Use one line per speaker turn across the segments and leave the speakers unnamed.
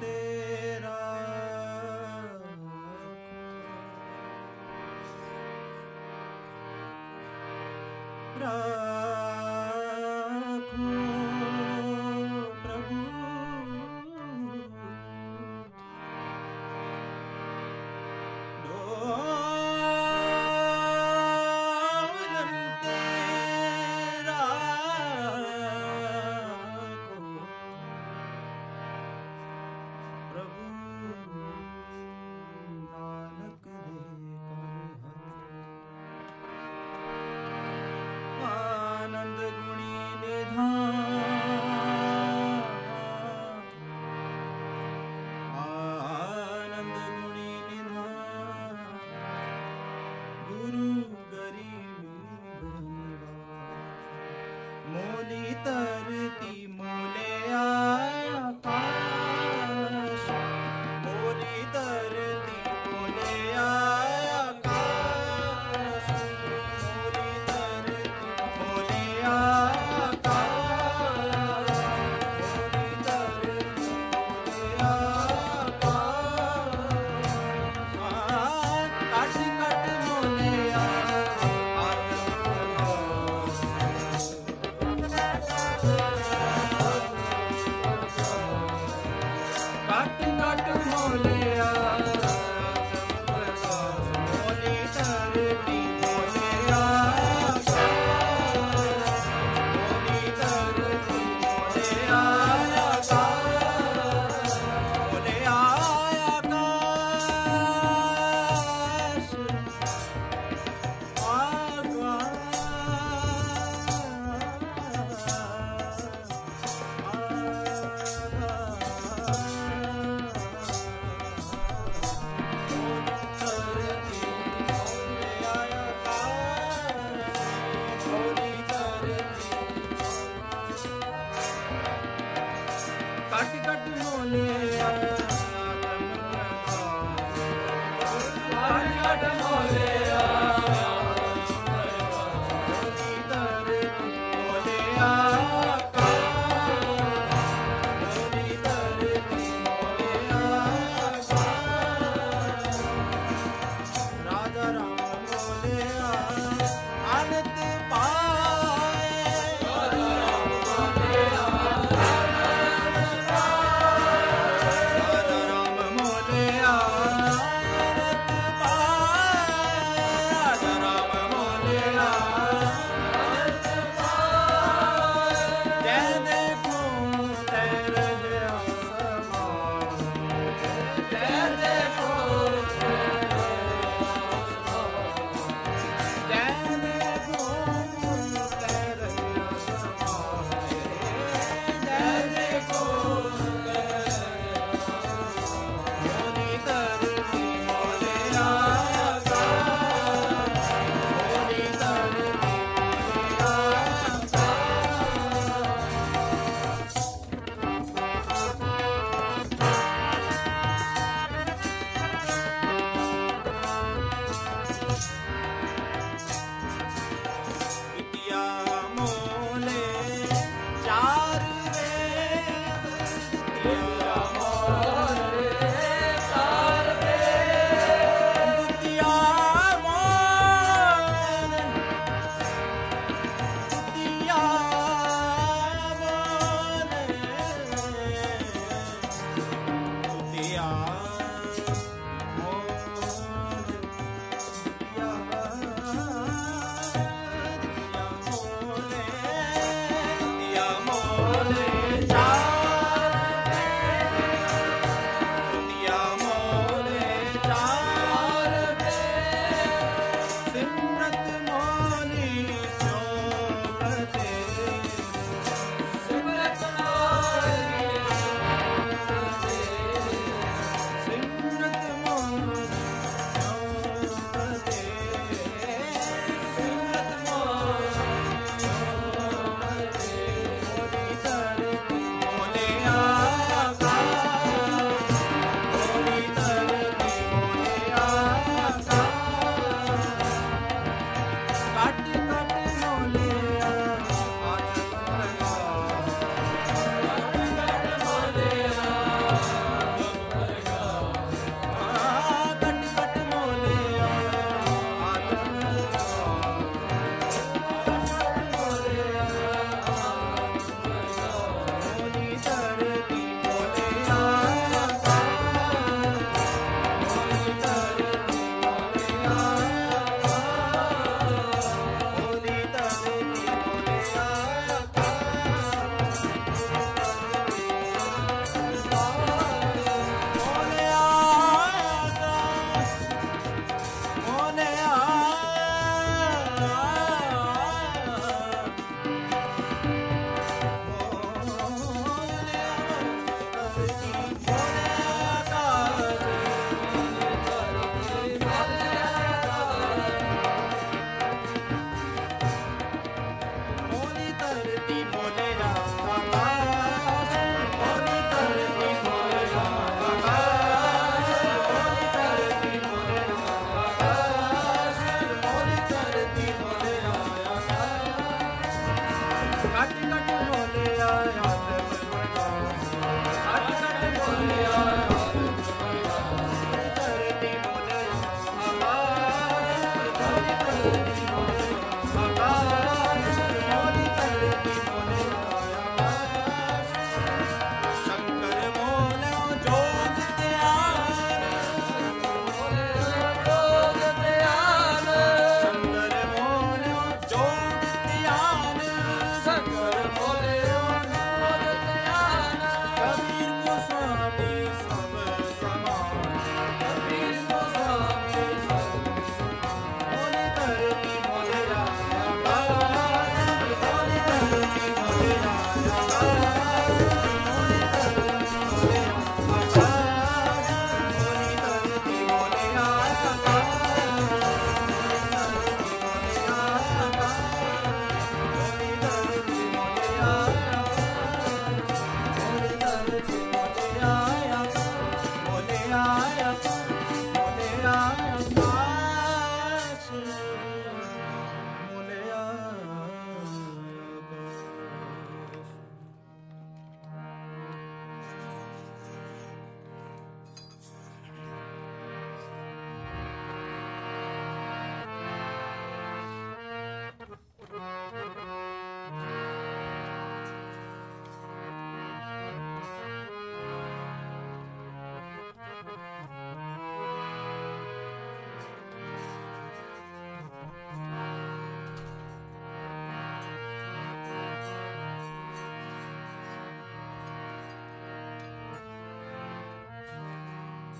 te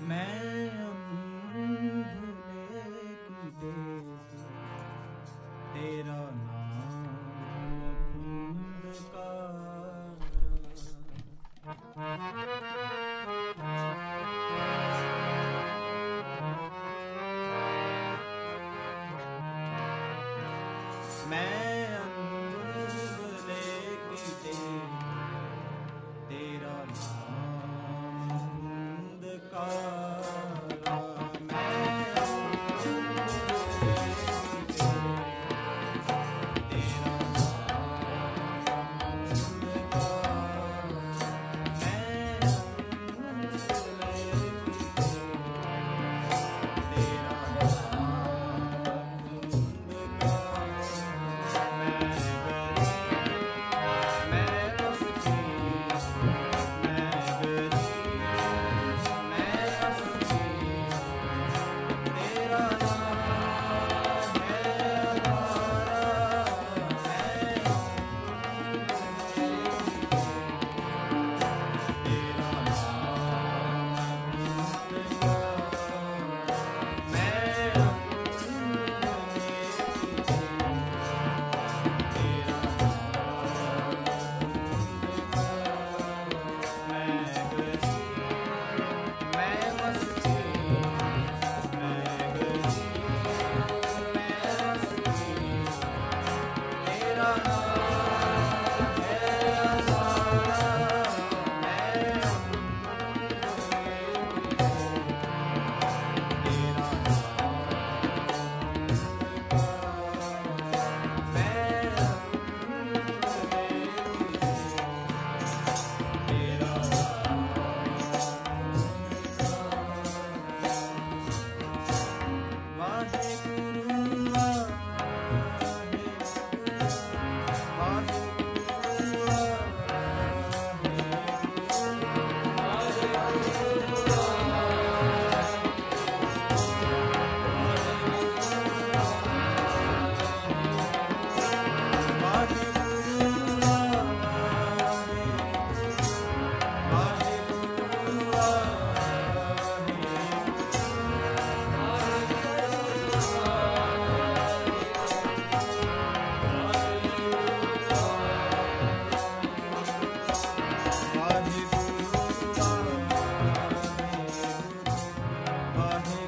man. But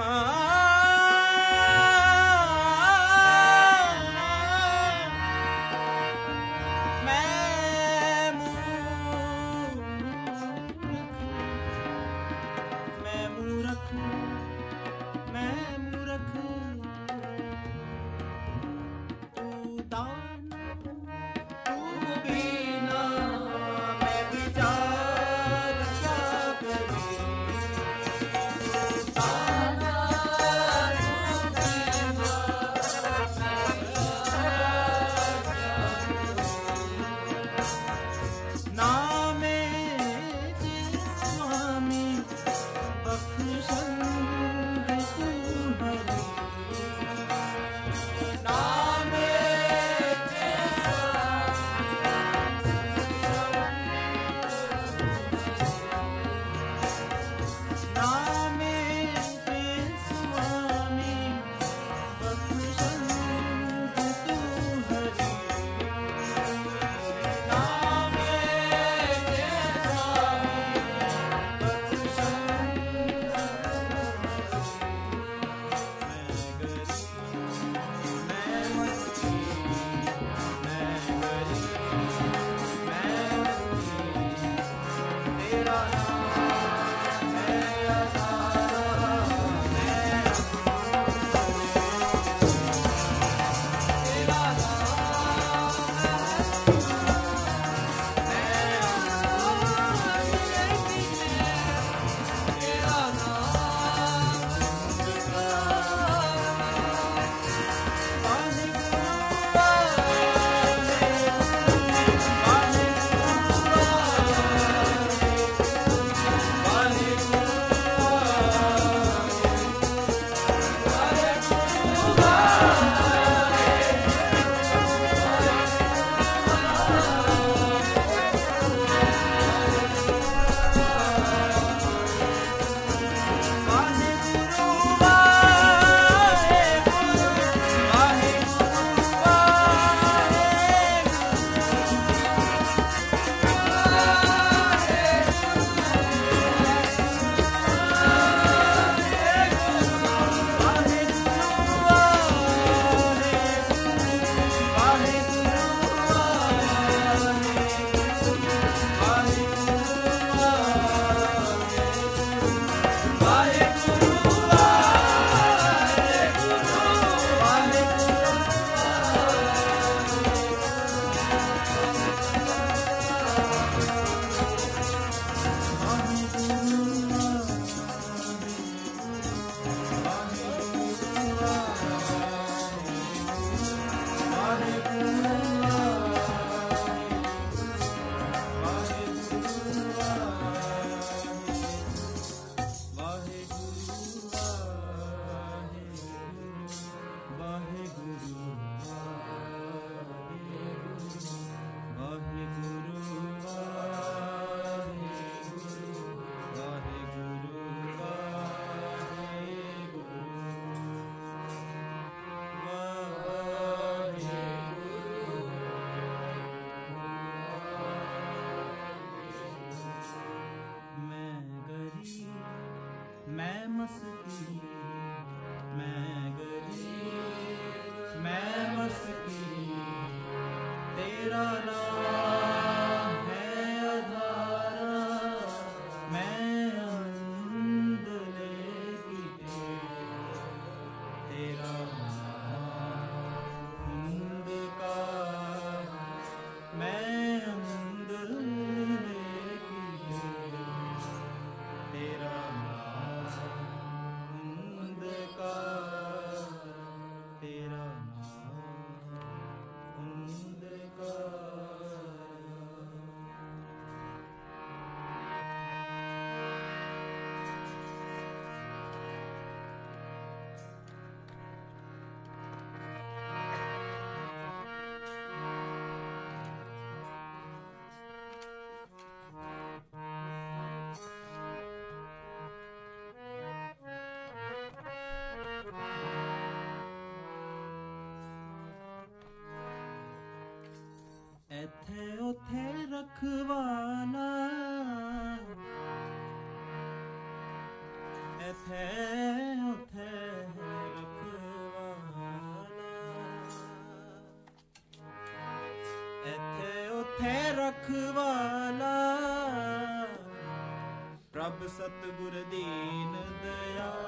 Ah. ਇੱਥੇ ਉੱਥੇ ਰਖਵਾਲਾ ਇੱਥੇ ਉੱਥੇ ਰਖਵਾਲਾ ਇੱਥੇ ਉੱਥੇ ਰਖਵਾਲਾ ਪ੍ਰਭ ਸਤਗੁਰ ਦੀਨ ਦਇਆ।